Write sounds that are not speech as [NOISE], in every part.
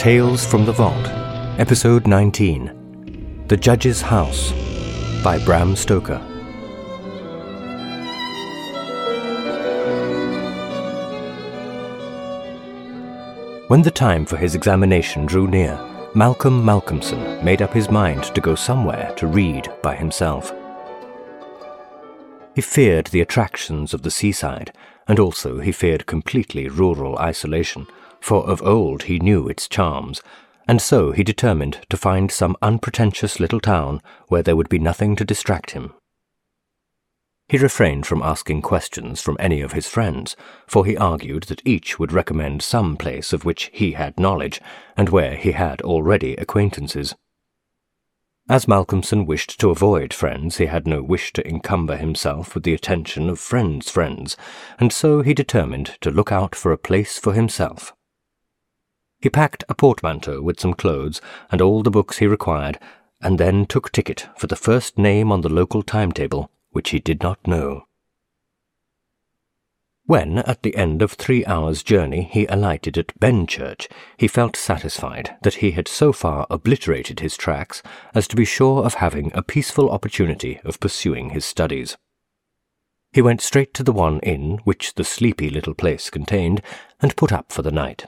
Tales from the Vault, Episode 19 The Judge's House by Bram Stoker. When the time for his examination drew near, Malcolm Malcolmson made up his mind to go somewhere to read by himself. He feared the attractions of the seaside, and also he feared completely rural isolation, for of old he knew its charms, and so he determined to find some unpretentious little town where there would be nothing to distract him. He refrained from asking questions from any of his friends, for he argued that each would recommend some place of which he had knowledge, and where he had already acquaintances. As Malcolmson wished to avoid friends, he had no wish to encumber himself with the attention of friends' friends, and so he determined to look out for a place for himself. He packed a portmanteau with some clothes and all the books he required, and then took ticket for the first name on the local timetable which he did not know. When, at the end of three hours' journey, he alighted at Benchurch, he felt satisfied that he had so far obliterated his tracks as to be sure of having a peaceful opportunity of pursuing his studies. He went straight to the one inn which the sleepy little place contained, and put up for the night.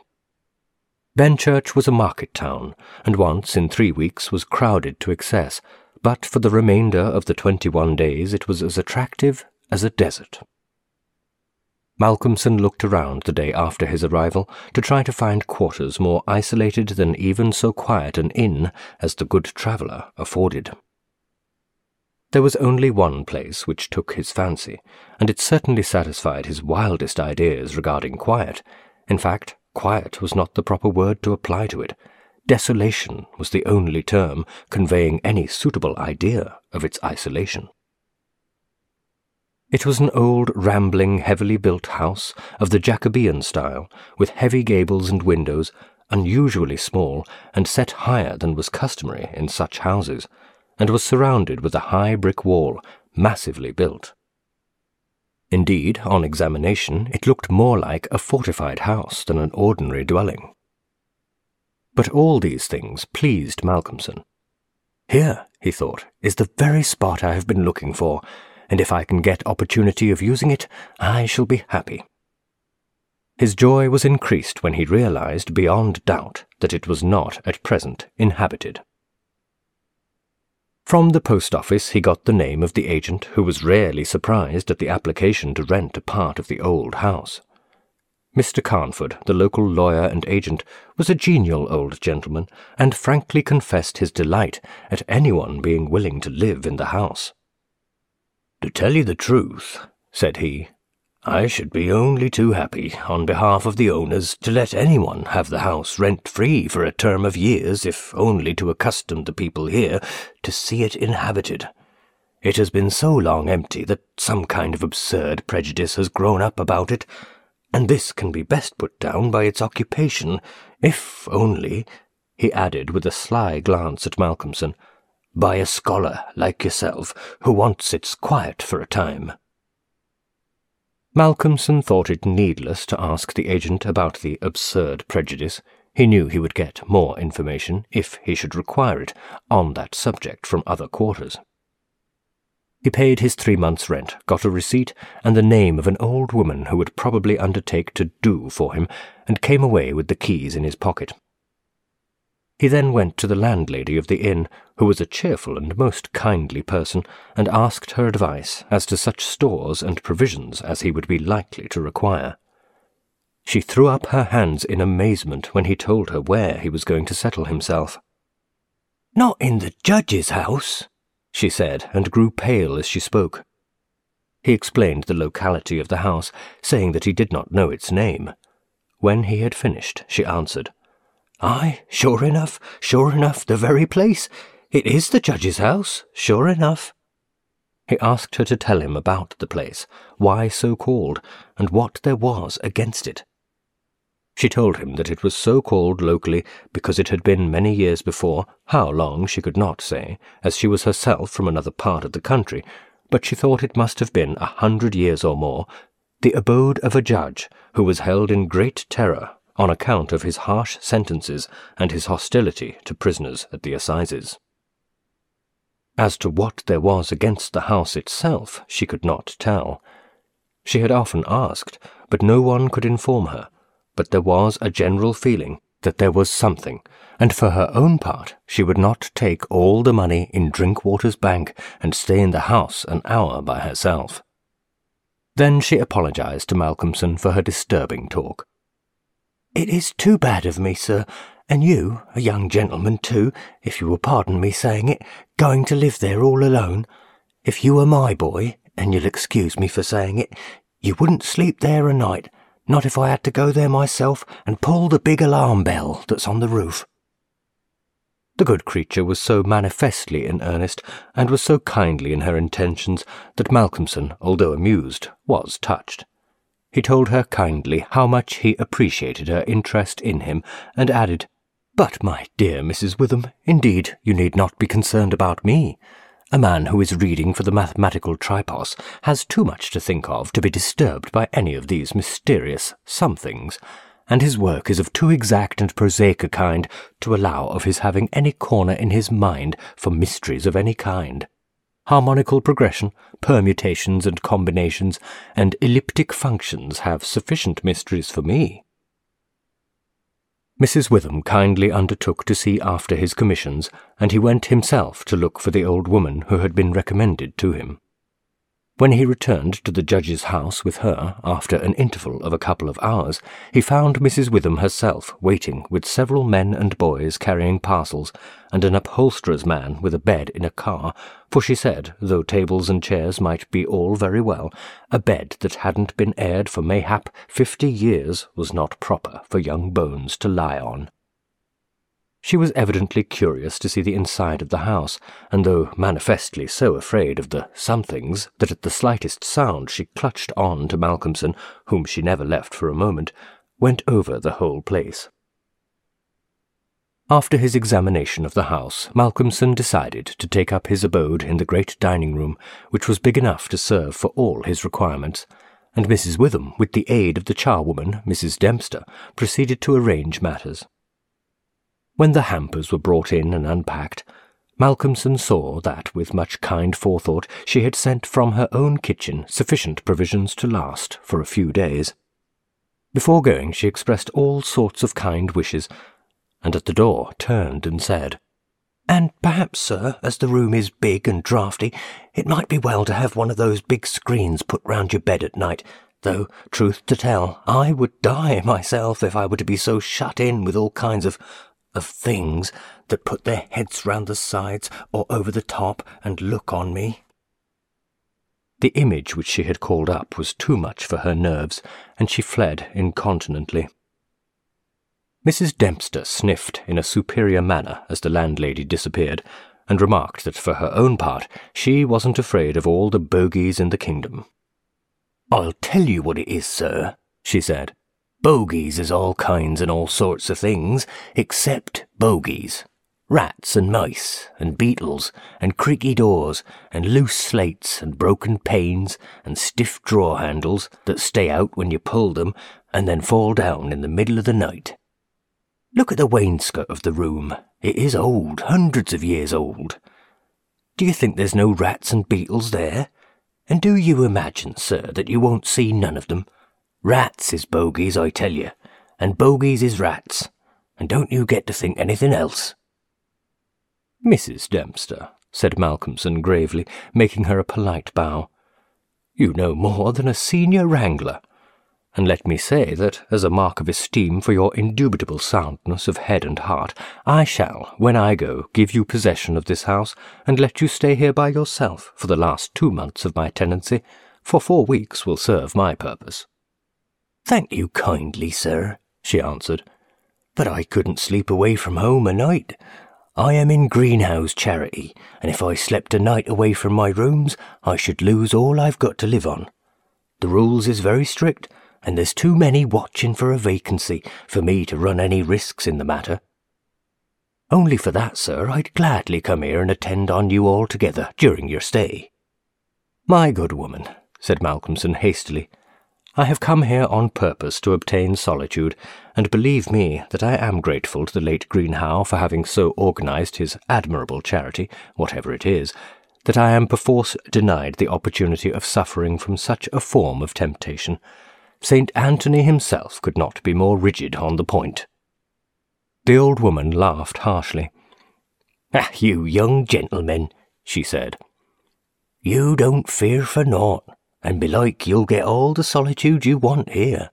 Benchurch was a market town, and once in three weeks was crowded to excess, but for the remainder of the twenty-one days it was as attractive as a desert. Malcolmson looked around the day after his arrival to try to find quarters more isolated than even so quiet an inn as the Good Traveller afforded. There was only one place which took his fancy, and it certainly satisfied his wildest ideas regarding quiet. In fact, quiet was not the proper word to apply to it. Desolation was the only term conveying any suitable idea of its isolation. It was an old, rambling, heavily built house of the Jacobean style, with heavy gables and windows, unusually small, and set higher than was customary in such houses, and was surrounded with a high brick wall, massively built. Indeed, on examination, it looked more like a fortified house than an ordinary dwelling. But all these things pleased Malcolmson. Here, he thought, is the very spot I have been looking for, and if I can get opportunity of using it, I shall be happy. His joy was increased when he realized beyond doubt that it was not at present inhabited. From the post office he got the name of the agent who was rarely surprised at the application to rent a part of the old house. Mr. Carnford, the local lawyer and agent, was a genial old gentleman, and frankly confessed his delight at anyone being willing to live in the house. To tell you the truth, said he, I should be only too happy, on behalf of the owners, to let anyone have the house rent free for a term of years, if only to accustom the people here to see it inhabited. It has been so long empty that some kind of absurd prejudice has grown up about it, and this can be best put down by its occupation, if only, he added with a sly glance at Malcolmson, by a scholar like yourself who wants its quiet for a time. Malcolmson thought it needless to ask the agent about the absurd prejudice. He knew he would get more information, if he should require it, on that subject from other quarters. He paid his three months' rent, got a receipt, and the name of an old woman who would probably undertake to do for him, and came away with the keys in his pocket. He then went to the landlady of the inn, who was a cheerful and most kindly person, and asked her advice as to such stores and provisions as he would be likely to require. She threw up her hands in amazement when he told her where he was going to settle himself. Not in the judge's house, she said, and grew pale as she spoke. He explained the locality of the house, saying that he did not know its name. When he had finished, she answered, Ay, sure enough, sure enough, the very place. It is the judge's house, sure enough. He asked her to tell him about the place, why so called, and what there was against it. She told him that it was so called locally because it had been many years before, how long she could not say, as she was herself from another part of the country, but she thought it must have been a hundred years or more, the abode of a judge who was held in great terror on account of his harsh sentences and his hostility to prisoners at the assizes. As to what there was against the house itself, she could not tell. She had often asked, but no one could inform her. But there was a general feeling that there was something, and for her own part, she would not take all the money in Drinkwater's bank and stay in the house an hour by herself. Then she apologized to Malcolmson for her disturbing talk. It is too bad of me, sir, and you, a young gentleman too, if you will pardon me saying it, going to live there all alone. If you were my boy, and you'll excuse me for saying it, you wouldn't sleep there a night, not if I had to go there myself and pull the big alarm bell that's on the roof. The good creature was so manifestly in earnest, and was so kindly in her intentions, that Malcolmson, although amused, was touched. He told her kindly how much he appreciated her interest in him, and added, But, my dear Mrs. Witham, indeed you need not be concerned about me. A man who is reading for the mathematical tripos has too much to think of to be disturbed by any of these mysterious somethings, and his work is of too exact and prosaic a kind to allow of his having any corner in his mind for mysteries of any kind. Harmonical progression, permutations and combinations, and elliptic functions have sufficient mysteries for me. Mrs. Witham kindly undertook to see after his commissions, and he went himself to look for the old woman who had been recommended to him. When he returned to the judge's house with her, after an interval of a couple of hours, he found Mrs. Witham herself waiting with several men and boys carrying parcels, and an upholsterer's man with a bed in a car, for she said, though tables and chairs might be all very well, a bed that hadn't been aired for mayhap fifty years was not proper for young bones to lie on. She was evidently curious to see the inside of the house, and though manifestly so afraid of the somethings that at the slightest sound she clutched on to Malcolmson, whom she never left for a moment, went over the whole place. After his examination of the house, Malcolmson decided to take up his abode in the great dining room, which was big enough to serve for all his requirements, and Mrs. Witham, with the aid of the charwoman, Mrs. Dempster, proceeded to arrange matters. When the hampers were brought in and unpacked, Malcolmson saw that, with much kind forethought, she had sent from her own kitchen sufficient provisions to last for a few days. Before going, she expressed all sorts of kind wishes, and at the door turned and said, And perhaps, sir, as the room is big and draughty, it might be well to have one of those big screens put round your bed at night, though, truth to tell, I would die myself if I were to be so shut in with all kinds of of things that put their heads round the sides or over the top and look on me. The image which she had called up was too much for her nerves, and she fled incontinently. Mrs. Dempster sniffed in a superior manner as the landlady disappeared, and remarked that for her own part she wasn't afraid of all the bogies in the kingdom. I'll tell you what it is, sir, she said. Bogies is all kinds and all sorts of things, except bogies. Rats and mice, and beetles, and creaky doors, and loose slates, and broken panes, and stiff drawer handles that stay out when you pull them, and then fall down in the middle of the night. Look at the wainscot of the room. It is old, hundreds of years old. Do you think there's no rats and beetles there? And do you imagine, sir, that you won't see none of them? Rats is bogies, I tell you, and bogies is rats, and don't you get to think anything else. Mrs. Dempster, said Malcolmson gravely, making her a polite bow, you know more than a senior wrangler, and let me say that, as a mark of esteem for your indubitable soundness of head and heart, I shall, when I go, give you possession of this house, and let you stay here by yourself for the last two months of my tenancy, for four weeks will serve my purpose. Thank you kindly, sir, she answered, but I couldn't sleep away from home a night. I am in Greenhow's Charity, and if I slept a night away from my rooms, I should lose all I've got to live on. The rules is very strict, and there's too many watching for a vacancy for me to run any risks in the matter. Only for that, sir, I'd gladly come here and attend on you altogether during your stay. My good woman, said Malcolmson hastily, I have come here on purpose to obtain solitude, and believe me that I am grateful to the late Greenhow for having so organized his admirable charity, whatever it is, that I am perforce denied the opportunity of suffering from such a form of temptation. St. Anthony himself could not be more rigid on the point. The old woman laughed harshly. Ah, you young gentlemen, she said. You don't fear for naught and belike you'll get all the solitude you want here.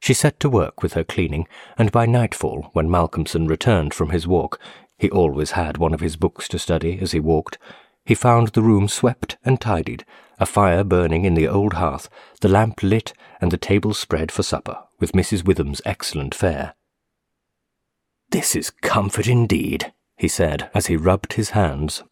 She set to work with her cleaning, and by nightfall, when Malcolmson returned from his walk, he always had one of his books to study as he walked, he found the room swept and tidied, a fire burning in the old hearth, the lamp lit, and the table spread for supper, with Mrs. Witham's excellent fare. This is comfort indeed, he said, as he rubbed his hands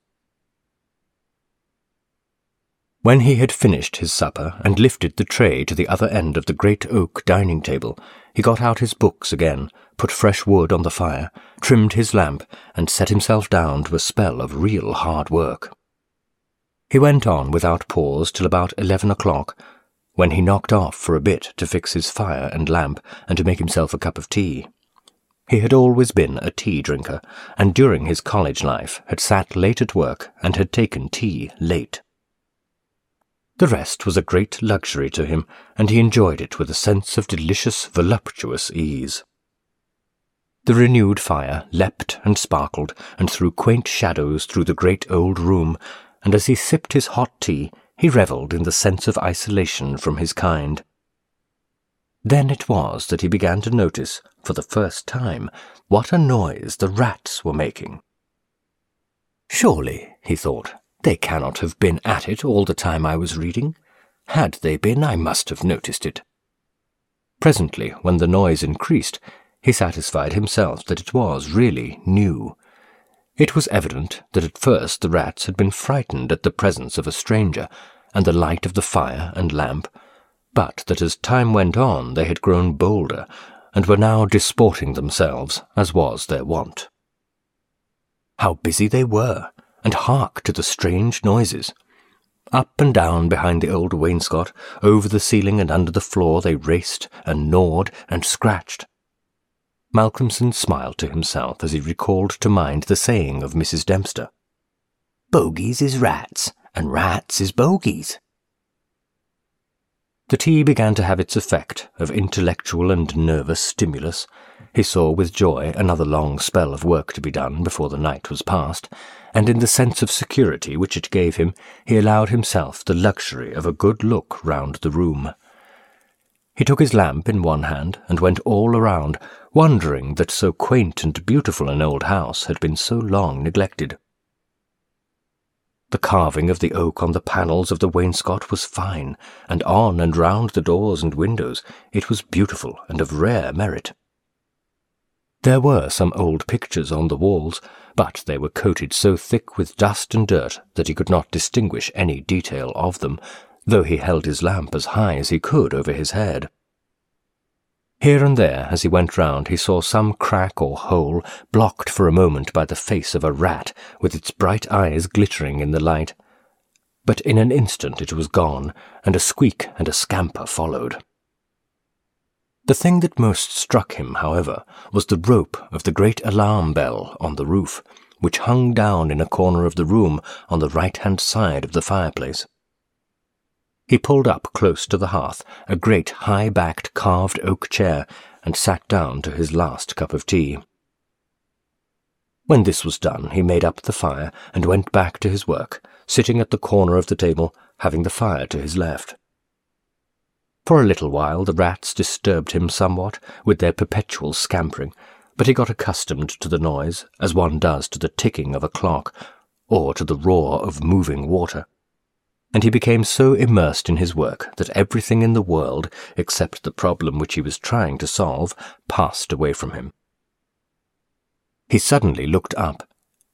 when he had finished his supper and lifted the tray to the other end of the great oak dining table, he got out his books again, put fresh wood on the fire, trimmed his lamp, and set himself down to a spell of real hard work. He went on without pause till about eleven o'clock, when he knocked off for a bit to fix his fire and lamp and to make himself a cup of tea. He had always been a tea drinker, and during his college life had sat late at work and had taken tea late. The rest was a great luxury to him, and he enjoyed it with a sense of delicious, voluptuous ease. The renewed fire leapt and sparkled and threw quaint shadows through the great old room, and as he sipped his hot tea, he revelled in the sense of isolation from his kind. Then it was that he began to notice, for the first time, what a noise the rats were making. Surely, he thought, they cannot have been at it all the time I was reading. Had they been, I must have noticed it. Presently, when the noise increased, he satisfied himself that it was really new. It was evident that at first the rats had been frightened at the presence of a stranger and the light of the fire and lamp, but that as time went on they had grown bolder and were now disporting themselves as was their wont. How busy they were! And hark to the strange noises. Up and down behind the old wainscot, over the ceiling and under the floor they raced and gnawed and scratched. Malcolmson smiled to himself as he recalled to mind the saying of Mrs. Dempster. Bogies is rats, and rats is bogies. The tea began to have its effect of intellectual and nervous stimulus. He saw with joy another long spell of work to be done before the night was past, and in the sense of security which it gave him, he allowed himself the luxury of a good look round the room. He took his lamp in one hand and went all around, wondering that so quaint and beautiful an old house had been so long neglected. The carving of the oak on the panels of the wainscot was fine, and on and round the doors and windows it was beautiful and of rare merit. There were some old pictures on the walls, but they were coated so thick with dust and dirt that he could not distinguish any detail of them, though he held his lamp as high as he could over his head. Here and there, as he went round, he saw some crack or hole blocked for a moment by the face of a rat, with its bright eyes glittering in the light. But in an instant it was gone, and a squeak and a scamper followed. The thing that most struck him, however, was the rope of the great alarm bell on the roof, which hung down in a corner of the room on the right-hand side of the fireplace. He pulled up close to the hearth a great high-backed carved oak chair and sat down to his last cup of tea. When this was done, he made up the fire and went back to his work, sitting at the corner of the table, having the fire to his left. For a little while the rats disturbed him somewhat with their perpetual scampering, but he got accustomed to the noise, as one does to the ticking of a clock, or to the roar of moving water. And he became so immersed in his work that everything in the world, except the problem which he was trying to solve, passed away from him. He suddenly looked up.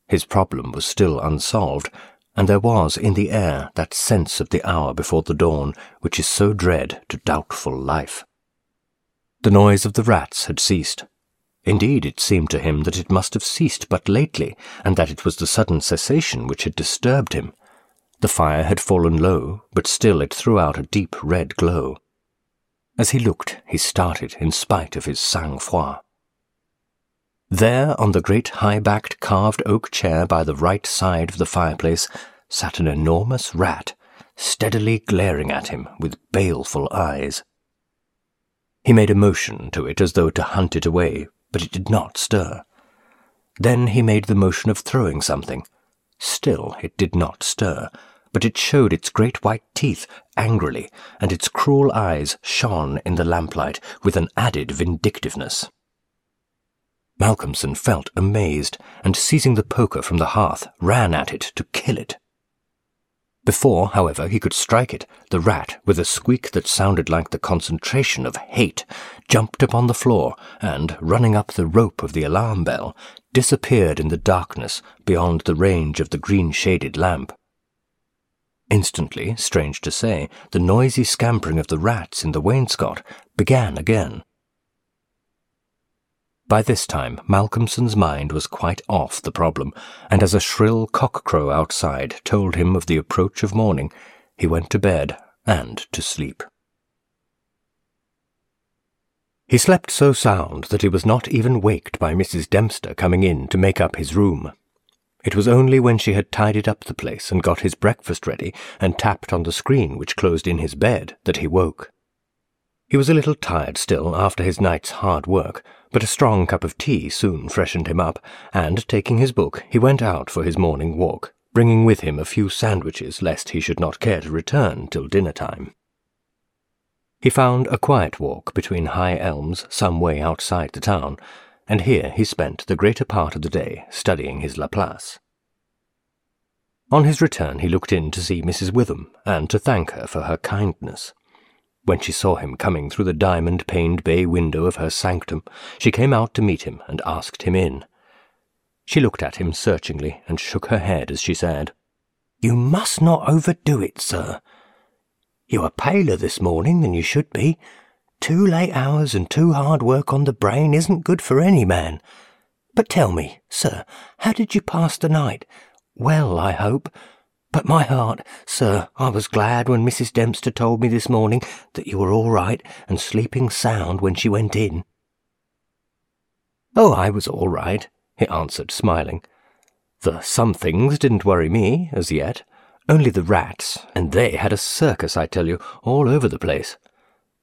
His problem was still unsolved, and there was in the air that sense of the hour before the dawn which is so dread to doubtful life. The noise of the rats had ceased. Indeed, it seemed to him that it must have ceased but lately, and that it was the sudden cessation which had disturbed him. The fire had fallen low, but still it threw out a deep red glow. As he looked, he started in spite of his sang-froid. There, on the great high-backed carved oak chair by the right side of the fireplace, sat an enormous rat, steadily glaring at him with baleful eyes. He made a motion to it as though to hunt it away, but it did not stir. Then he made the motion of throwing something. Still it did not stir, but it showed its great white teeth angrily, and its cruel eyes shone in the lamplight with an added vindictiveness. Malcolmson felt amazed, and seizing the poker from the hearth, ran at it to kill it. Before, however, he could strike it, the rat, with a squeak that sounded like the concentration of hate, jumped upon the floor and, running up the rope of the alarm bell, disappeared in the darkness beyond the range of the green-shaded lamp. Instantly, strange to say, the noisy scampering of the rats in the wainscot began again. By this time, Malcolmson's mind was quite off the problem, and as a shrill cock-crow outside told him of the approach of morning, he went to bed and to sleep. He slept so sound that he was not even waked by Mrs. Dempster coming in to make up his room. It was only when she had tidied up the place and got his breakfast ready and tapped on the screen which closed in his bed that he woke. He was a little tired still after his night's hard work, but a strong cup of tea soon freshened him up, and taking his book, he went out for his morning walk, bringing with him a few sandwiches lest he should not care to return till dinner time. He found a quiet walk between high elms some way outside the town, and here he spent the greater part of the day studying his Laplace. On his return he looked in to see Mrs. Witham, and to thank her for her kindness. When she saw him coming through the diamond-paned bay window of her sanctum, she came out to meet him and asked him in. She looked at him searchingly and shook her head as she said, You must not overdo it, sir. You are paler this morning than you should be. Too late hours and too hard work on the brain isn't good for any man. But tell me, sir, how did you pass the night? Well, I hope. But my heart, sir, I was glad when Mrs. Dempster told me this morning that you were all right and sleeping sound when she went in. Oh, I was all right, he answered, smiling. The some things didn't worry me, as yet. Only the rats, and they had a circus, I tell you, all over the place.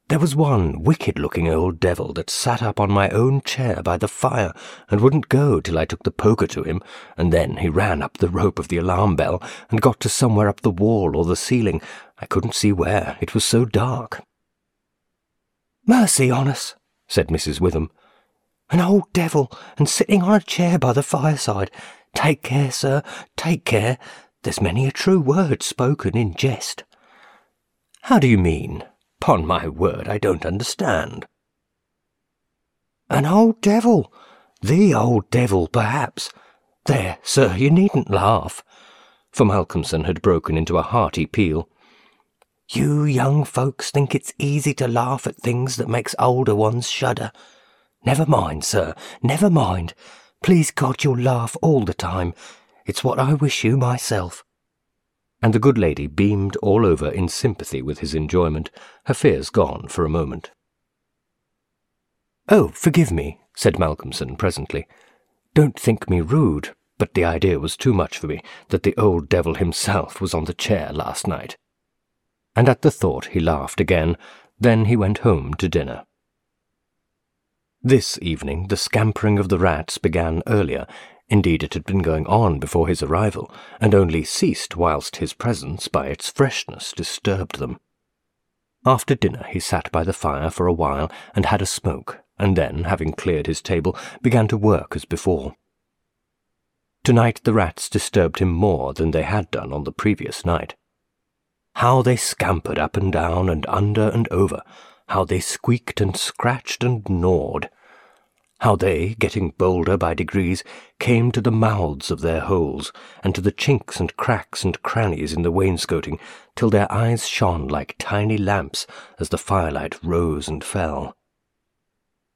There was one wicked-looking old devil that sat up on my own chair by the fire and wouldn't go till I took the poker to him, and then he ran up the rope of the alarm bell and got to somewhere up the wall or the ceiling. I couldn't see where, it was so dark. Mercy on us, said Mrs. Witham. An old devil, and sitting on a chair by the fireside. Take care, sir, take care. There's many a true word spoken in jest. How do you mean? Upon my word, I don't understand. An old devil. The old devil, perhaps. There, sir, you needn't laugh. For Malcolmson had broken into a hearty peal. You young folks think it's easy to laugh at things that makes older ones shudder. Never mind, sir, never mind. Please God you'll laugh all the time. It's what I wish you myself and the good lady beamed all over in sympathy with his enjoyment, her fears gone for a moment. Oh, forgive me, said Malcolmson presently. Don't think me rude, but the idea was too much for me that the old devil himself was on the chair last night. And at the thought he laughed again, then he went home to dinner. This evening the scampering of the rats began earlier, Indeed, it had been going on before his arrival, and only ceased whilst his presence by its freshness disturbed them. After dinner he sat by the fire for a while and had a smoke, and then, having cleared his table, began to work as before. Tonight the rats disturbed him more than they had done on the previous night. How they scampered up and down and under and over, how they squeaked and scratched and gnawed, how they, getting bolder by degrees, came to the mouths of their holes, and to the chinks and cracks and crannies in the wainscoting, till their eyes shone like tiny lamps as the firelight rose and fell.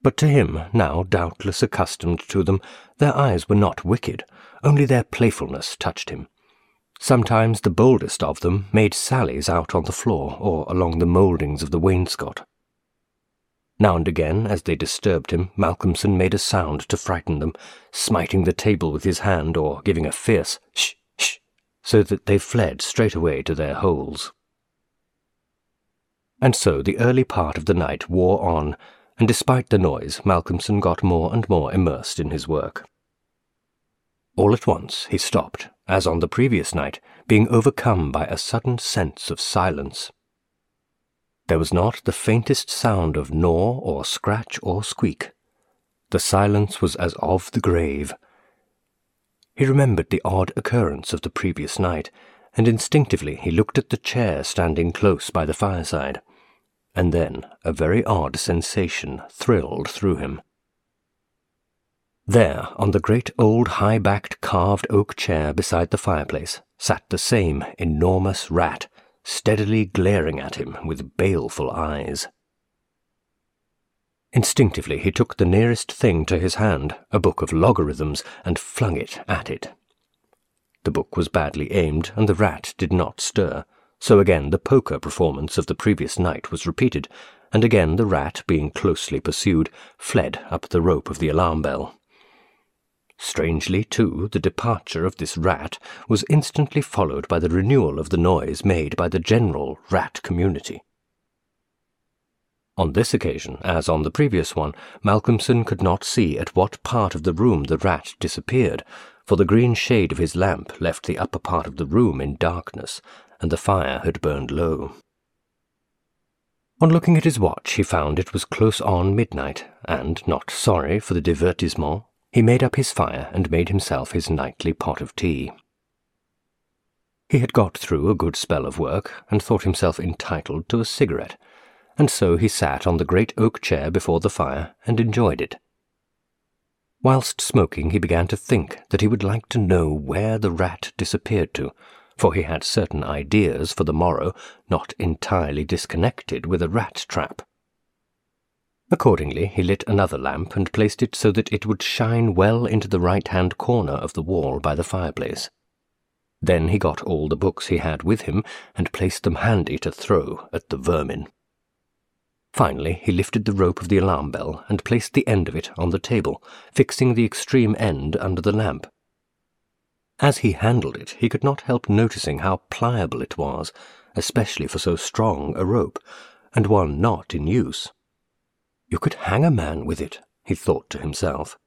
But to him, now doubtless accustomed to them, their eyes were not wicked, only their playfulness touched him. Sometimes the boldest of them made sallies out on the floor or along the mouldings of the wainscot. Now and again, as they disturbed him, Malcolmson made a sound to frighten them, smiting the table with his hand or giving a fierce shh, shh, so that they fled straight away to their holes. And so the early part of the night wore on, and despite the noise, Malcolmson got more and more immersed in his work. All at once he stopped, as on the previous night, being overcome by a sudden sense of silence. There was not the faintest sound of gnaw or scratch or squeak. The silence was as of the grave. He remembered the odd occurrence of the previous night, and instinctively he looked at the chair standing close by the fireside. And then a very odd sensation thrilled through him. There, on the great old high backed carved oak chair beside the fireplace, sat the same enormous rat steadily glaring at him with baleful eyes. Instinctively he took the nearest thing to his hand, a book of logarithms, and flung it at it. The book was badly aimed, and the rat did not stir, so again the poker performance of the previous night was repeated, and again the rat, being closely pursued, fled up the rope of the alarm bell. Strangely, too, the departure of this rat was instantly followed by the renewal of the noise made by the general rat community. On this occasion, as on the previous one, Malcolmson could not see at what part of the room the rat disappeared, for the green shade of his lamp left the upper part of the room in darkness, and the fire had burned low. On looking at his watch, he found it was close on midnight, and, not sorry for the divertissement, he made up his fire and made himself his nightly pot of tea. He had got through a good spell of work and thought himself entitled to a cigarette, and so he sat on the great oak chair before the fire and enjoyed it. Whilst smoking, he began to think that he would like to know where the rat disappeared to, for he had certain ideas for the morrow not entirely disconnected with a rat trap. Accordingly, he lit another lamp and placed it so that it would shine well into the right-hand corner of the wall by the fireplace. Then he got all the books he had with him and placed them handy to throw at the vermin. Finally, he lifted the rope of the alarm bell and placed the end of it on the table, fixing the extreme end under the lamp. As he handled it, he could not help noticing how pliable it was, especially for so strong a rope, and one not in use. You could hang a man with it, he thought to himself.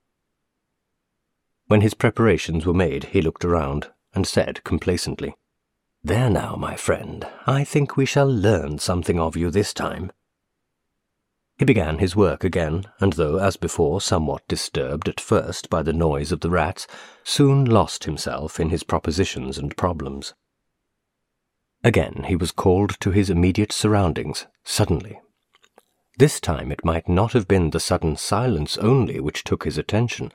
When his preparations were made, he looked around and said complacently, There now, my friend, I think we shall learn something of you this time. He began his work again, and though, as before, somewhat disturbed at first by the noise of the rats, soon lost himself in his propositions and problems. Again he was called to his immediate surroundings, suddenly, this time it might not have been the sudden silence only which took his attention.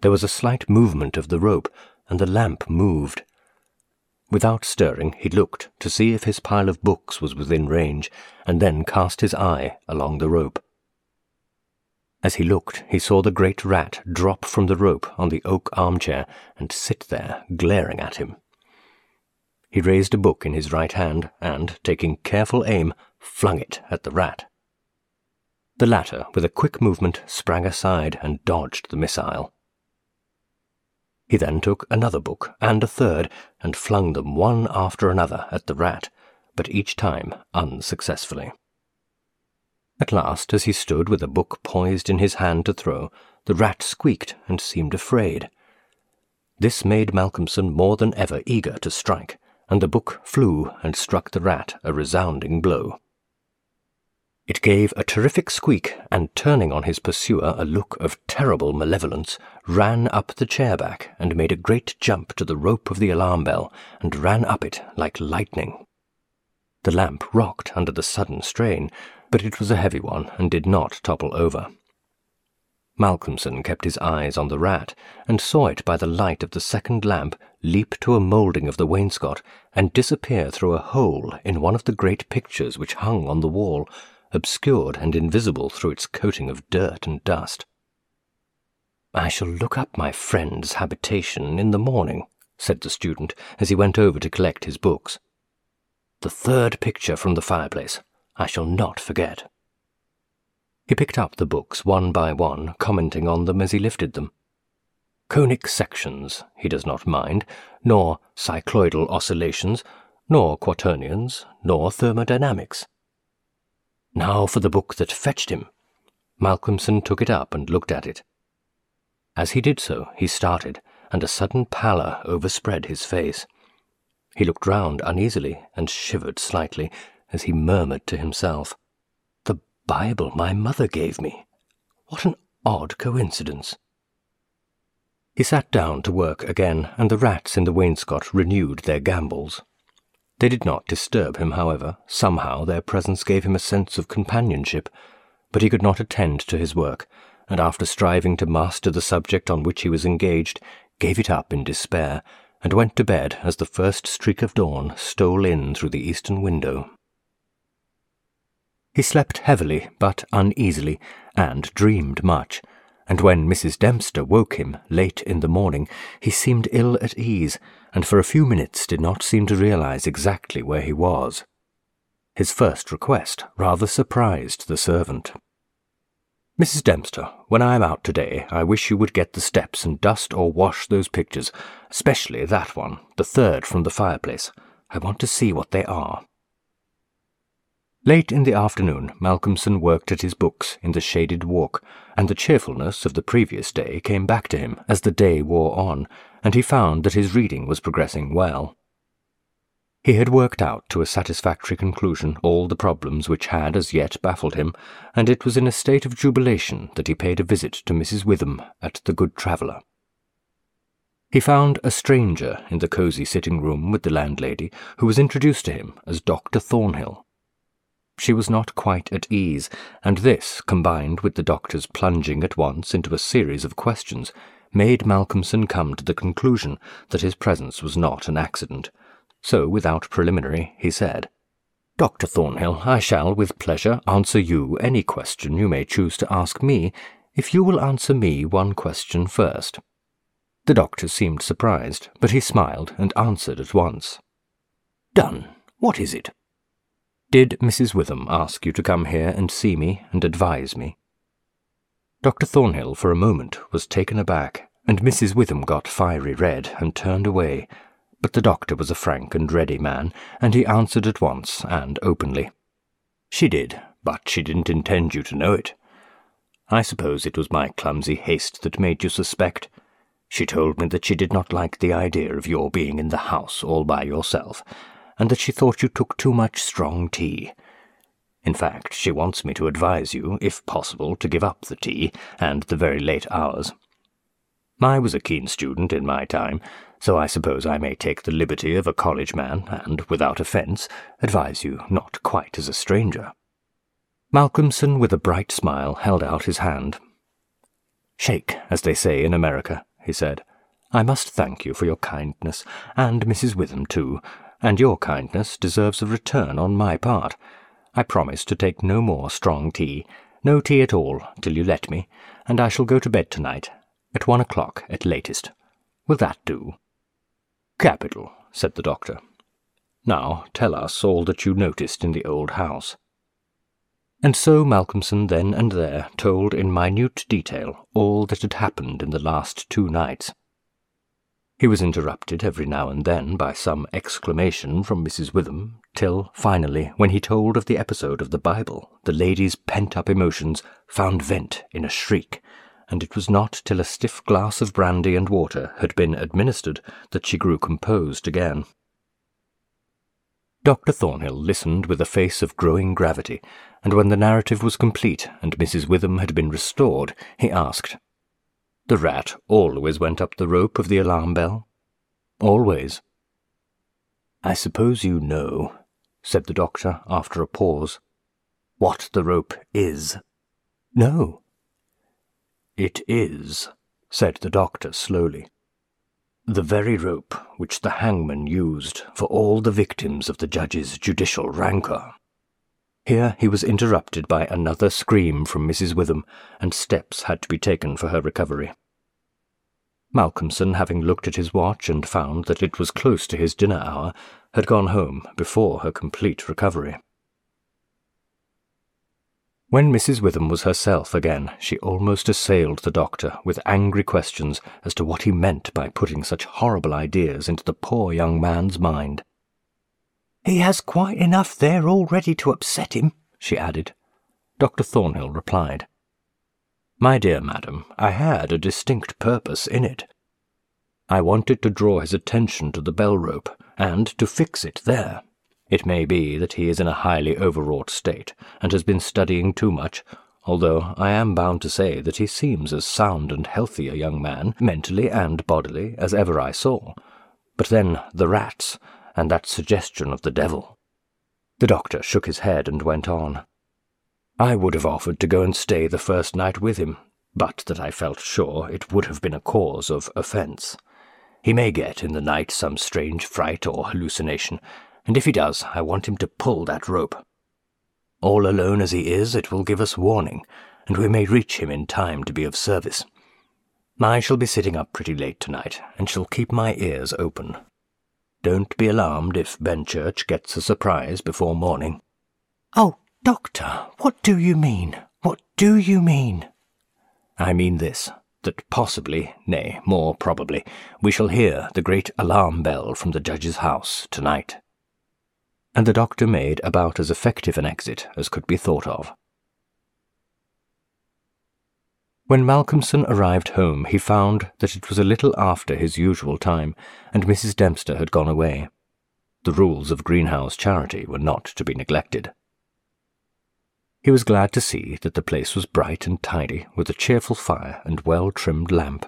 There was a slight movement of the rope, and the lamp moved. Without stirring, he looked to see if his pile of books was within range, and then cast his eye along the rope. As he looked, he saw the great rat drop from the rope on the oak armchair and sit there, glaring at him. He raised a book in his right hand and, taking careful aim, flung it at the rat. The latter, with a quick movement, sprang aside and dodged the missile. He then took another book and a third and flung them one after another at the rat, but each time unsuccessfully. At last, as he stood with a book poised in his hand to throw, the rat squeaked and seemed afraid. This made Malcolmson more than ever eager to strike, and the book flew and struck the rat a resounding blow. It gave a terrific squeak, and turning on his pursuer a look of terrible malevolence, ran up the chair back and made a great jump to the rope of the alarm bell and ran up it like lightning. The lamp rocked under the sudden strain, but it was a heavy one and did not topple over. Malcolmson kept his eyes on the rat, and saw it by the light of the second lamp leap to a moulding of the wainscot and disappear through a hole in one of the great pictures which hung on the wall, obscured and invisible through its coating of dirt and dust. I shall look up my friend's habitation in the morning, said the student as he went over to collect his books. The third picture from the fireplace. I shall not forget. He picked up the books one by one, commenting on them as he lifted them. Conic sections he does not mind, nor cycloidal oscillations, nor quaternions, nor thermodynamics. Now for the book that fetched him. Malcolmson took it up and looked at it. As he did so, he started, and a sudden pallor overspread his face. He looked round uneasily and shivered slightly as he murmured to himself, The Bible my mother gave me. What an odd coincidence. He sat down to work again, and the rats in the wainscot renewed their gambols. They did not disturb him, however. Somehow their presence gave him a sense of companionship, but he could not attend to his work, and after striving to master the subject on which he was engaged, gave it up in despair, and went to bed as the first streak of dawn stole in through the eastern window. He slept heavily but uneasily, and dreamed much, and when Mrs. Dempster woke him late in the morning, he seemed ill at ease, and for a few minutes did not seem to realize exactly where he was. His first request rather surprised the servant. Mrs. Dempster, when I am out today, I wish you would get the steps and dust or wash those pictures, especially that one, the third from the fireplace. I want to see what they are. Late in the afternoon, Malcolmson worked at his books in the shaded walk, and the cheerfulness of the previous day came back to him as the day wore on, and he found that his reading was progressing well. He had worked out to a satisfactory conclusion all the problems which had as yet baffled him, and it was in a state of jubilation that he paid a visit to Mrs. Witham at the Good Traveller. He found a stranger in the cosy sitting room with the landlady, who was introduced to him as Dr. Thornhill. She was not quite at ease, and this, combined with the doctor's plunging at once into a series of questions, made Malcolmson come to the conclusion that his presence was not an accident so without preliminary he said, Dr. Thornhill, I shall with pleasure answer you any question you may choose to ask me, if you will answer me one question first. The doctor seemed surprised, but he smiled and answered at once. Done. What is it? Did Mrs. Witham ask you to come here and see me and advise me? Dr. Thornhill for a moment was taken aback, and Mrs. Witham got fiery red and turned away, but the doctor was a frank and ready man, and he answered at once and openly. She did, but she didn't intend you to know it. I suppose it was my clumsy haste that made you suspect. She told me that she did not like the idea of your being in the house all by yourself, and that she thought you took too much strong tea. In fact, she wants me to advise you, if possible, to give up the tea and the very late hours. I was a keen student in my time, so I suppose I may take the liberty of a college man, and, without offence, advise you not quite as a stranger. Malcolmson, with a bright smile, held out his hand. Shake, as they say in America, he said. I must thank you for your kindness, and Mrs. Witham too, and your kindness deserves a return on my part. I promise to take no more strong tea, no tea at all, till you let me, and I shall go to bed tonight, at one o'clock at latest. Will that do? Capital, said the doctor. Now tell us all that you noticed in the old house. And so Malcolmson then and there told in minute detail all that had happened in the last two nights. He was interrupted every now and then by some exclamation from Mrs. Witham, till, finally, when he told of the episode of the Bible, the lady's pent-up emotions found vent in a shriek, and it was not till a stiff glass of brandy and water had been administered that she grew composed again. Dr. Thornhill listened with a face of growing gravity, and when the narrative was complete and Mrs. Witham had been restored, he asked, The rat always went up the rope of the alarm bell? Always. I suppose you know, said the doctor after a pause, what the rope is. No, it is, said the doctor slowly, the very rope which the hangman used for all the victims of the judge's judicial rancour. Here he was interrupted by another scream from Mrs. Witham, and steps had to be taken for her recovery. Malcolmson, having looked at his watch and found that it was close to his dinner hour, had gone home before her complete recovery. When Mrs. Witham was herself again, she almost assailed the doctor with angry questions as to what he meant by putting such horrible ideas into the poor young man's mind. He has quite enough there already to upset him, she added. Dr. Thornhill replied, My dear madam, I had a distinct purpose in it. I wanted to draw his attention to the bell rope, and to fix it there. It may be that he is in a highly overwrought state, and has been studying too much, although I am bound to say that he seems as sound and healthy a young man, mentally and bodily, as ever I saw. But then the rats, and that suggestion of the devil. The doctor shook his head and went on. I would have offered to go and stay the first night with him, but that I felt sure it would have been a cause of offence. He may get in the night some strange fright or hallucination, and if he does, I want him to pull that rope. All alone as he is, it will give us warning, and we may reach him in time to be of service. I shall be sitting up pretty late tonight, and shall keep my ears open. Don't be alarmed if Benchurch gets a surprise before morning. Oh, Doctor, what do you mean? What do you mean? I mean this that possibly, nay, more probably, we shall hear the great alarm bell from the judge's house tonight and the doctor made about as effective an exit as could be thought of. When Malcolmson arrived home, he found that it was a little after his usual time, and Mrs. Dempster had gone away. The rules of Greenhow's charity were not to be neglected. He was glad to see that the place was bright and tidy, with a cheerful fire and well trimmed lamp.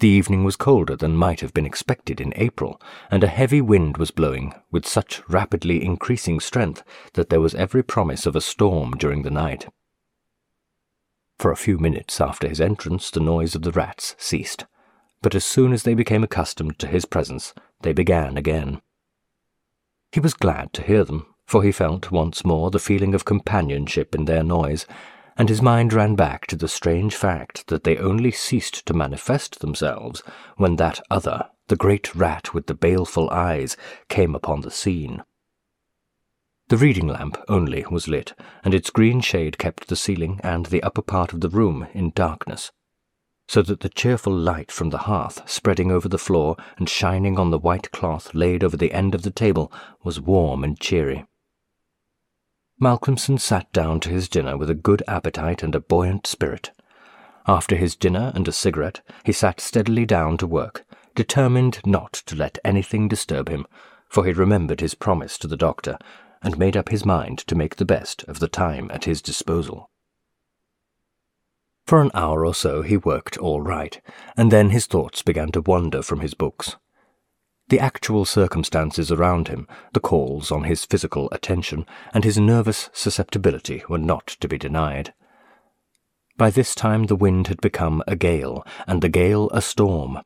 The evening was colder than might have been expected in April, and a heavy wind was blowing with such rapidly increasing strength that there was every promise of a storm during the night. For a few minutes after his entrance, the noise of the rats ceased, but as soon as they became accustomed to his presence, they began again. He was glad to hear them, for he felt once more the feeling of companionship in their noise, and his mind ran back to the strange fact that they only ceased to manifest themselves when that other, the great rat with the baleful eyes, came upon the scene. The reading lamp only was lit, and its green shade kept the ceiling and the upper part of the room in darkness, so that the cheerful light from the hearth, spreading over the floor and shining on the white cloth laid over the end of the table, was warm and cheery. Malcolmson sat down to his dinner with a good appetite and a buoyant spirit. After his dinner and a cigarette, he sat steadily down to work, determined not to let anything disturb him, for he remembered his promise to the doctor, and made up his mind to make the best of the time at his disposal. For an hour or so he worked all right, and then his thoughts began to wander from his books. The actual circumstances around him, the calls on his physical attention, and his nervous susceptibility were not to be denied. By this time the wind had become a gale, and the gale a storm.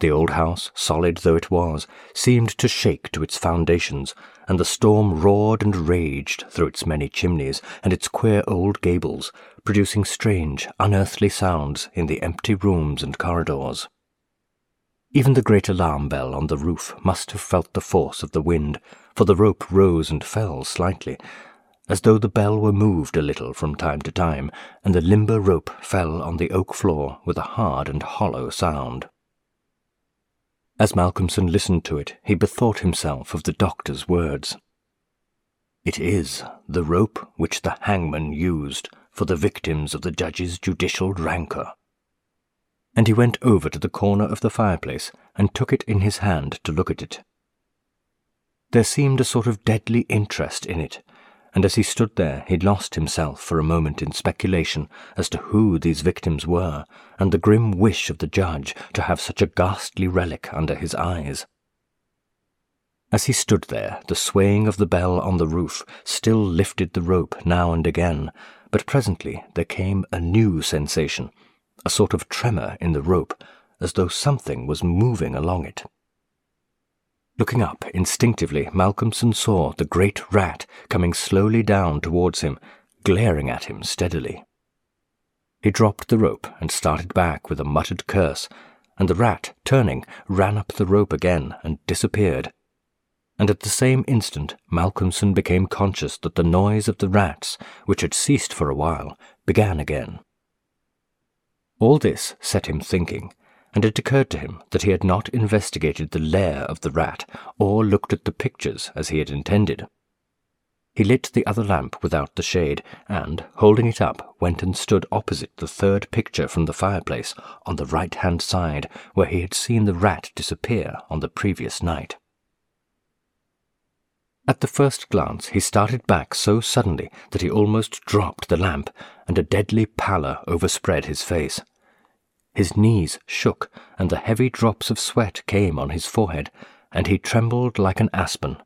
The old house, solid though it was, seemed to shake to its foundations, and the storm roared and raged through its many chimneys and its queer old gables, producing strange, unearthly sounds in the empty rooms and corridors. Even the great alarm bell on the roof must have felt the force of the wind, for the rope rose and fell slightly, as though the bell were moved a little from time to time, and the limber rope fell on the oak floor with a hard and hollow sound. As Malcolmson listened to it, he bethought himself of the doctor's words. It is the rope which the hangman used for the victims of the judge's judicial rancour and he went over to the corner of the fireplace and took it in his hand to look at it. There seemed a sort of deadly interest in it, and as he stood there he lost himself for a moment in speculation as to who these victims were, and the grim wish of the judge to have such a ghastly relic under his eyes. As he stood there, the swaying of the bell on the roof still lifted the rope now and again, but presently there came a new sensation, a sort of tremor in the rope, as though something was moving along it. Looking up instinctively, Malcolmson saw the great rat coming slowly down towards him, glaring at him steadily. He dropped the rope and started back with a muttered curse, and the rat, turning, ran up the rope again and disappeared. And at the same instant, Malcolmson became conscious that the noise of the rats, which had ceased for a while, began again. All this set him thinking, and it occurred to him that he had not investigated the lair of the rat or looked at the pictures as he had intended. He lit the other lamp without the shade, and, holding it up, went and stood opposite the third picture from the fireplace, on the right-hand side, where he had seen the rat disappear on the previous night. At the first glance, he started back so suddenly that he almost dropped the lamp, and a deadly pallor overspread his face. His knees shook, and the heavy drops of sweat came on his forehead, and he trembled like an aspen.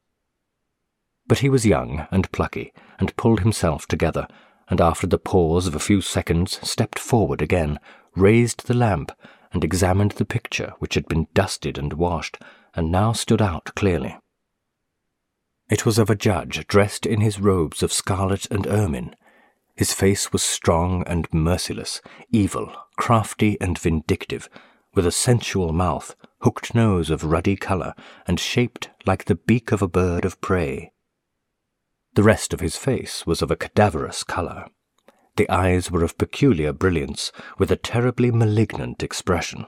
But he was young and plucky, and pulled himself together, and after the pause of a few seconds stepped forward again, raised the lamp, and examined the picture which had been dusted and washed, and now stood out clearly. It was of a judge dressed in his robes of scarlet and ermine, his face was strong and merciless, evil, crafty and vindictive, with a sensual mouth, hooked nose of ruddy colour, and shaped like the beak of a bird of prey. The rest of his face was of a cadaverous colour. The eyes were of peculiar brilliance, with a terribly malignant expression.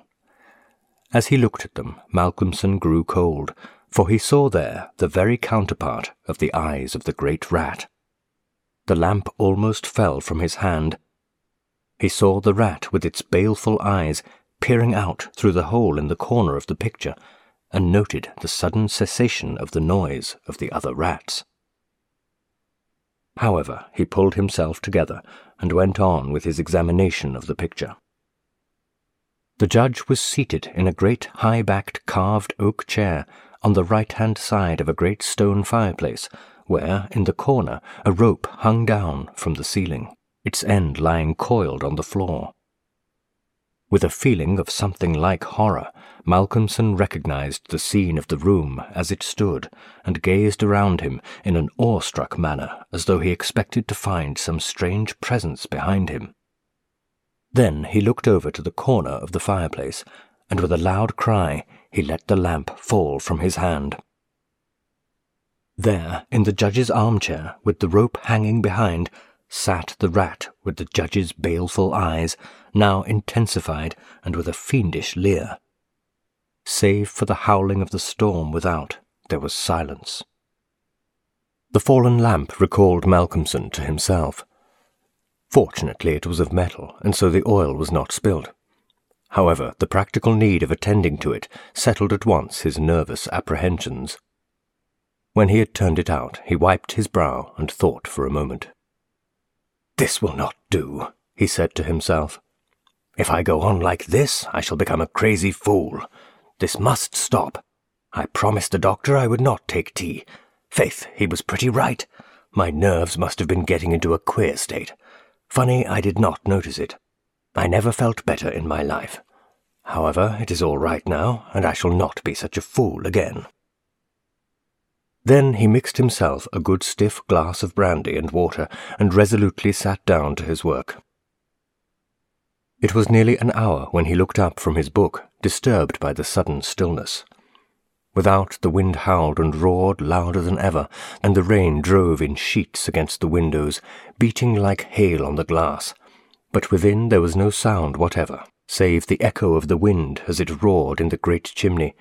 As he looked at them, Malcolmson grew cold, for he saw there the very counterpart of the eyes of the great rat. The lamp almost fell from his hand. He saw the rat with its baleful eyes peering out through the hole in the corner of the picture, and noted the sudden cessation of the noise of the other rats. However, he pulled himself together and went on with his examination of the picture. The judge was seated in a great high backed carved oak chair on the right hand side of a great stone fireplace where, in the corner, a rope hung down from the ceiling, its end lying coiled on the floor. With a feeling of something like horror, Malcolmson recognized the scene of the room as it stood, and gazed around him in an awestruck manner, as though he expected to find some strange presence behind him. Then he looked over to the corner of the fireplace, and with a loud cry, he let the lamp fall from his hand. There, in the judge's armchair, with the rope hanging behind, sat the rat with the judge's baleful eyes, now intensified and with a fiendish leer. Save for the howling of the storm without, there was silence. The fallen lamp recalled Malcolmson to himself. Fortunately, it was of metal, and so the oil was not spilt. However, the practical need of attending to it settled at once his nervous apprehensions. When he had turned it out, he wiped his brow and thought for a moment. This will not do, he said to himself. If I go on like this, I shall become a crazy fool. This must stop. I promised the doctor I would not take tea. Faith, he was pretty right. My nerves must have been getting into a queer state. Funny I did not notice it. I never felt better in my life. However, it is all right now, and I shall not be such a fool again. Then he mixed himself a good stiff glass of brandy and water, and resolutely sat down to his work. It was nearly an hour when he looked up from his book, disturbed by the sudden stillness. Without, the wind howled and roared louder than ever, and the rain drove in sheets against the windows, beating like hail on the glass. But within there was no sound whatever, save the echo of the wind as it roared in the great chimney,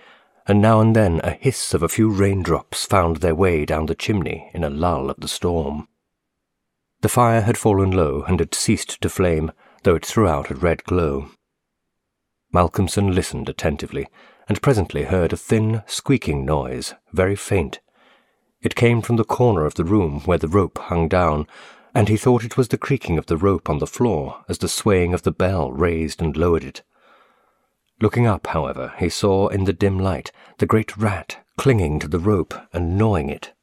and now and then a hiss of a few raindrops found their way down the chimney in a lull of the storm. The fire had fallen low and had ceased to flame, though it threw out a red glow. Malcolmson listened attentively, and presently heard a thin, squeaking noise, very faint. It came from the corner of the room where the rope hung down, and he thought it was the creaking of the rope on the floor as the swaying of the bell raised and lowered it. Looking up, however, he saw in the dim light the great rat clinging to the rope and gnawing it.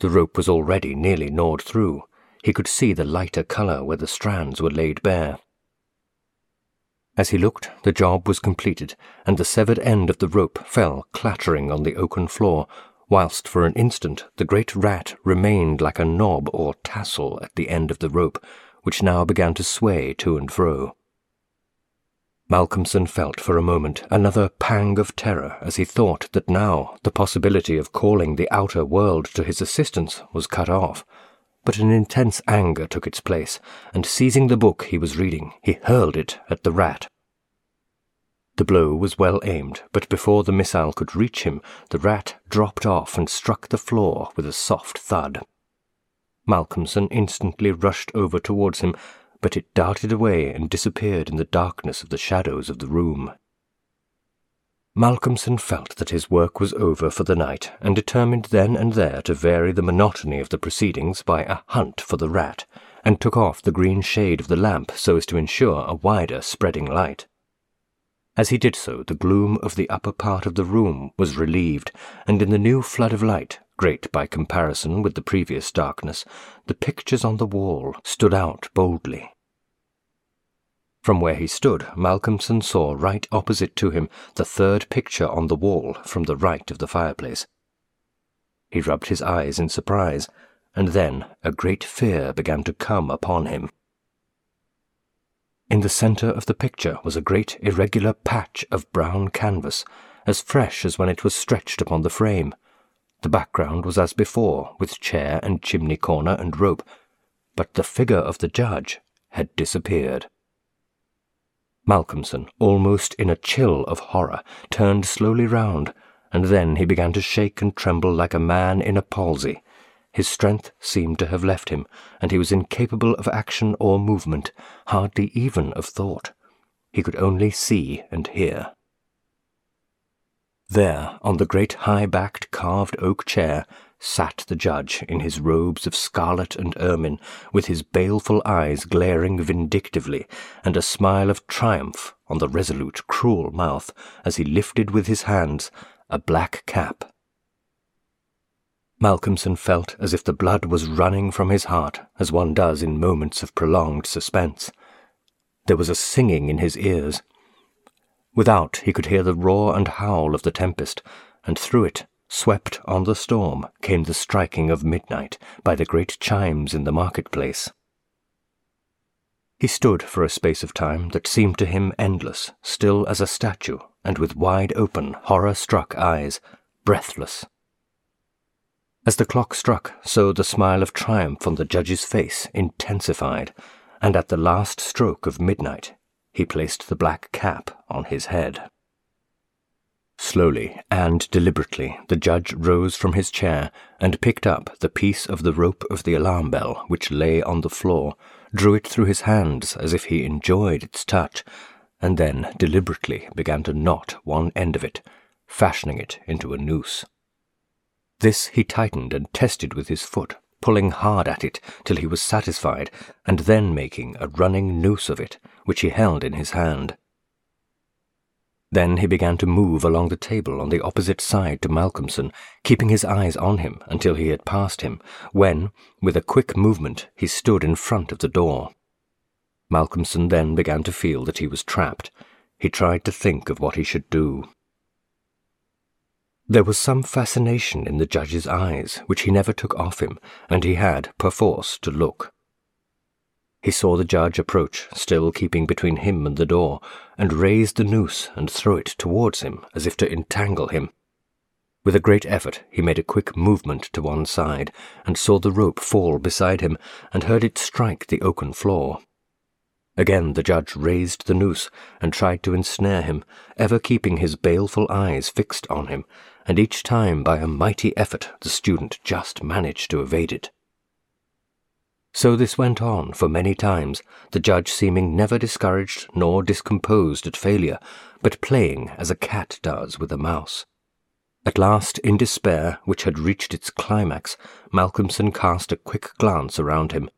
The rope was already nearly gnawed through. He could see the lighter colour where the strands were laid bare. As he looked, the job was completed, and the severed end of the rope fell clattering on the oaken floor, whilst for an instant the great rat remained like a knob or tassel at the end of the rope, which now began to sway to and fro. Malcolmson felt for a moment another pang of terror as he thought that now the possibility of calling the outer world to his assistance was cut off. But an intense anger took its place, and seizing the book he was reading, he hurled it at the rat. The blow was well aimed, but before the missile could reach him, the rat dropped off and struck the floor with a soft thud. Malcolmson instantly rushed over towards him, but it darted away and disappeared in the darkness of the shadows of the room. Malcolmson felt that his work was over for the night, and determined then and there to vary the monotony of the proceedings by a hunt for the rat, and took off the green shade of the lamp so as to ensure a wider spreading light. As he did so, the gloom of the upper part of the room was relieved, and in the new flood of light, great by comparison with the previous darkness, the pictures on the wall stood out boldly. From where he stood, Malcolmson saw right opposite to him the third picture on the wall from the right of the fireplace. He rubbed his eyes in surprise, and then a great fear began to come upon him. In the centre of the picture was a great irregular patch of brown canvas, as fresh as when it was stretched upon the frame. The background was as before, with chair and chimney corner and rope, but the figure of the judge had disappeared. Malcolmson, almost in a chill of horror, turned slowly round, and then he began to shake and tremble like a man in a palsy. His strength seemed to have left him, and he was incapable of action or movement, hardly even of thought. He could only see and hear. There, on the great high backed carved oak chair, sat the judge in his robes of scarlet and ermine, with his baleful eyes glaring vindictively, and a smile of triumph on the resolute, cruel mouth as he lifted with his hands a black cap. Malcolmson felt as if the blood was running from his heart, as one does in moments of prolonged suspense. There was a singing in his ears. Without, he could hear the roar and howl of the tempest, and through it Swept on the storm came the striking of midnight by the great chimes in the marketplace. He stood for a space of time that seemed to him endless, still as a statue, and with wide open, horror struck eyes, breathless. As the clock struck, so the smile of triumph on the judge's face intensified, and at the last stroke of midnight, he placed the black cap on his head. Slowly and deliberately, the judge rose from his chair and picked up the piece of the rope of the alarm bell which lay on the floor, drew it through his hands as if he enjoyed its touch, and then deliberately began to knot one end of it, fashioning it into a noose. This he tightened and tested with his foot, pulling hard at it till he was satisfied, and then making a running noose of it, which he held in his hand. Then he began to move along the table on the opposite side to Malcolmson, keeping his eyes on him until he had passed him, when, with a quick movement, he stood in front of the door. Malcolmson then began to feel that he was trapped. He tried to think of what he should do. There was some fascination in the judge's eyes, which he never took off him, and he had, perforce, to look. He saw the judge approach, still keeping between him and the door, and raised the noose and throw it towards him as if to entangle him. With a great effort, he made a quick movement to one side, and saw the rope fall beside him, and heard it strike the oaken floor. Again the judge raised the noose and tried to ensnare him, ever keeping his baleful eyes fixed on him, and each time by a mighty effort the student just managed to evade it. So this went on for many times, the judge seeming never discouraged nor discomposed at failure, but playing as a cat does with a mouse. At last, in despair, which had reached its climax, Malcolmson cast a quick glance around him.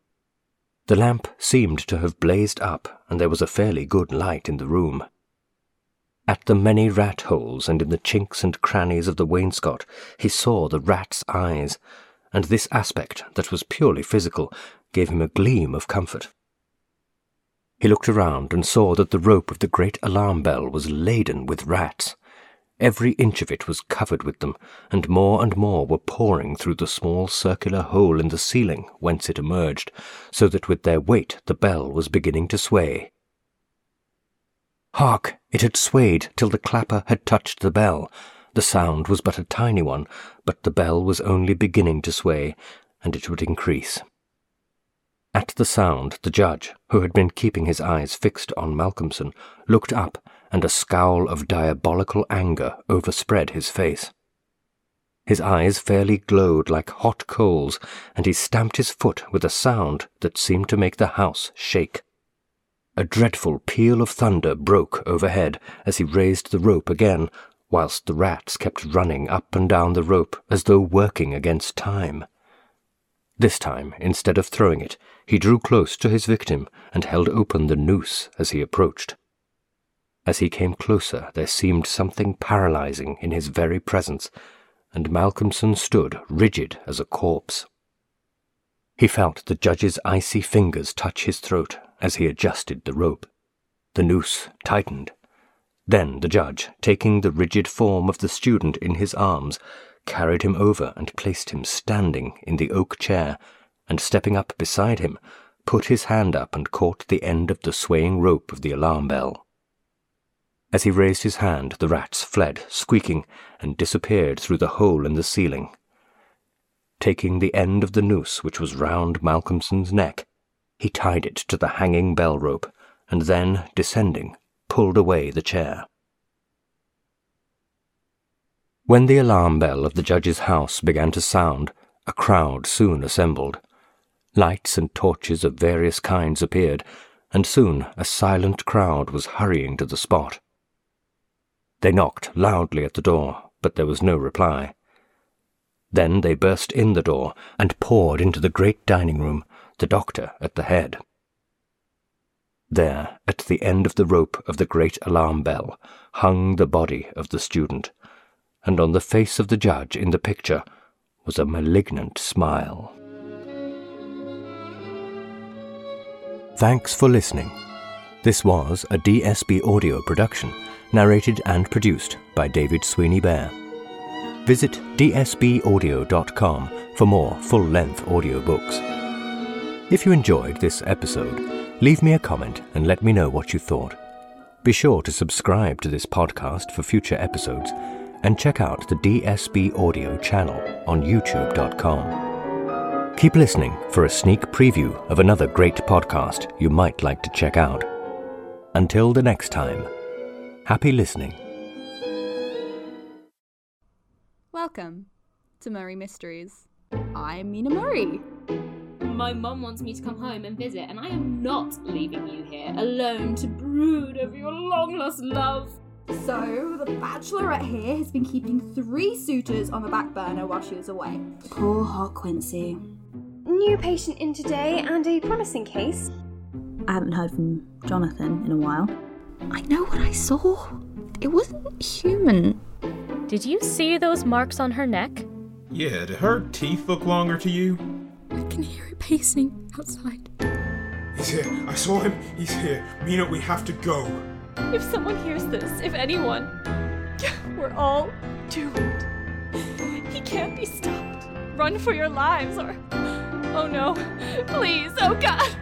The lamp seemed to have blazed up, and there was a fairly good light in the room. At the many rat holes and in the chinks and crannies of the wainscot, he saw the rat's eyes, and this aspect, that was purely physical, gave him a gleam of comfort. He looked around and saw that the rope of the great alarm bell was laden with rats. Every inch of it was covered with them, and more and more were pouring through the small circular hole in the ceiling whence it emerged, so that with their weight the bell was beginning to sway. Hark! It had swayed till the clapper had touched the bell. The sound was but a tiny one, but the bell was only beginning to sway, and it would increase. At the sound, the judge, who had been keeping his eyes fixed on Malcolmson, looked up, and a scowl of diabolical anger overspread his face. His eyes fairly glowed like hot coals, and he stamped his foot with a sound that seemed to make the house shake. A dreadful peal of thunder broke overhead as he raised the rope again, whilst the rats kept running up and down the rope as though working against time. This time, instead of throwing it, he drew close to his victim and held open the noose as he approached. As he came closer, there seemed something paralyzing in his very presence, and Malcolmson stood rigid as a corpse. He felt the judge's icy fingers touch his throat as he adjusted the rope. The noose tightened. Then the judge, taking the rigid form of the student in his arms, carried him over and placed him standing in the oak chair, and stepping up beside him, put his hand up and caught the end of the swaying rope of the alarm bell. As he raised his hand, the rats fled, squeaking, and disappeared through the hole in the ceiling. Taking the end of the noose which was round Malcolmson's neck, he tied it to the hanging bell rope, and then, descending, pulled away the chair. When the alarm bell of the judge's house began to sound, a crowd soon assembled. Lights and torches of various kinds appeared, and soon a silent crowd was hurrying to the spot. They knocked loudly at the door, but there was no reply. Then they burst in the door and poured into the great dining room, the doctor at the head. There, at the end of the rope of the great alarm bell, hung the body of the student, and on the face of the judge in the picture was a malignant smile. Thanks for listening. This was a DSB audio production narrated and produced by David Sweeney Bear. Visit dsbaudio.com for more full length audiobooks. If you enjoyed this episode, leave me a comment and let me know what you thought. Be sure to subscribe to this podcast for future episodes and check out the DSB Audio channel on youtube.com. Keep listening for a sneak preview of another great podcast you might like to check out. Until the next time. Happy listening. Welcome to Murray Mysteries. I'm Mina Murray. My mum wants me to come home and visit, and I am not leaving you here alone to brood over your long lost love. So, the bachelorette here has been keeping three suitors on the back burner while she was away. Poor hot Quincy. New patient in today and a promising case. I haven't heard from Jonathan in a while. I know what I saw. It wasn't human. Did you see those marks on her neck? Yeah, did her teeth look longer to you? I can hear it pacing outside. He's here. I saw him. He's here. Mina, we have to go. If someone hears this, if anyone, [LAUGHS] we're all doomed. He can't be stopped. Run for your lives or. Oh no. Please, oh God.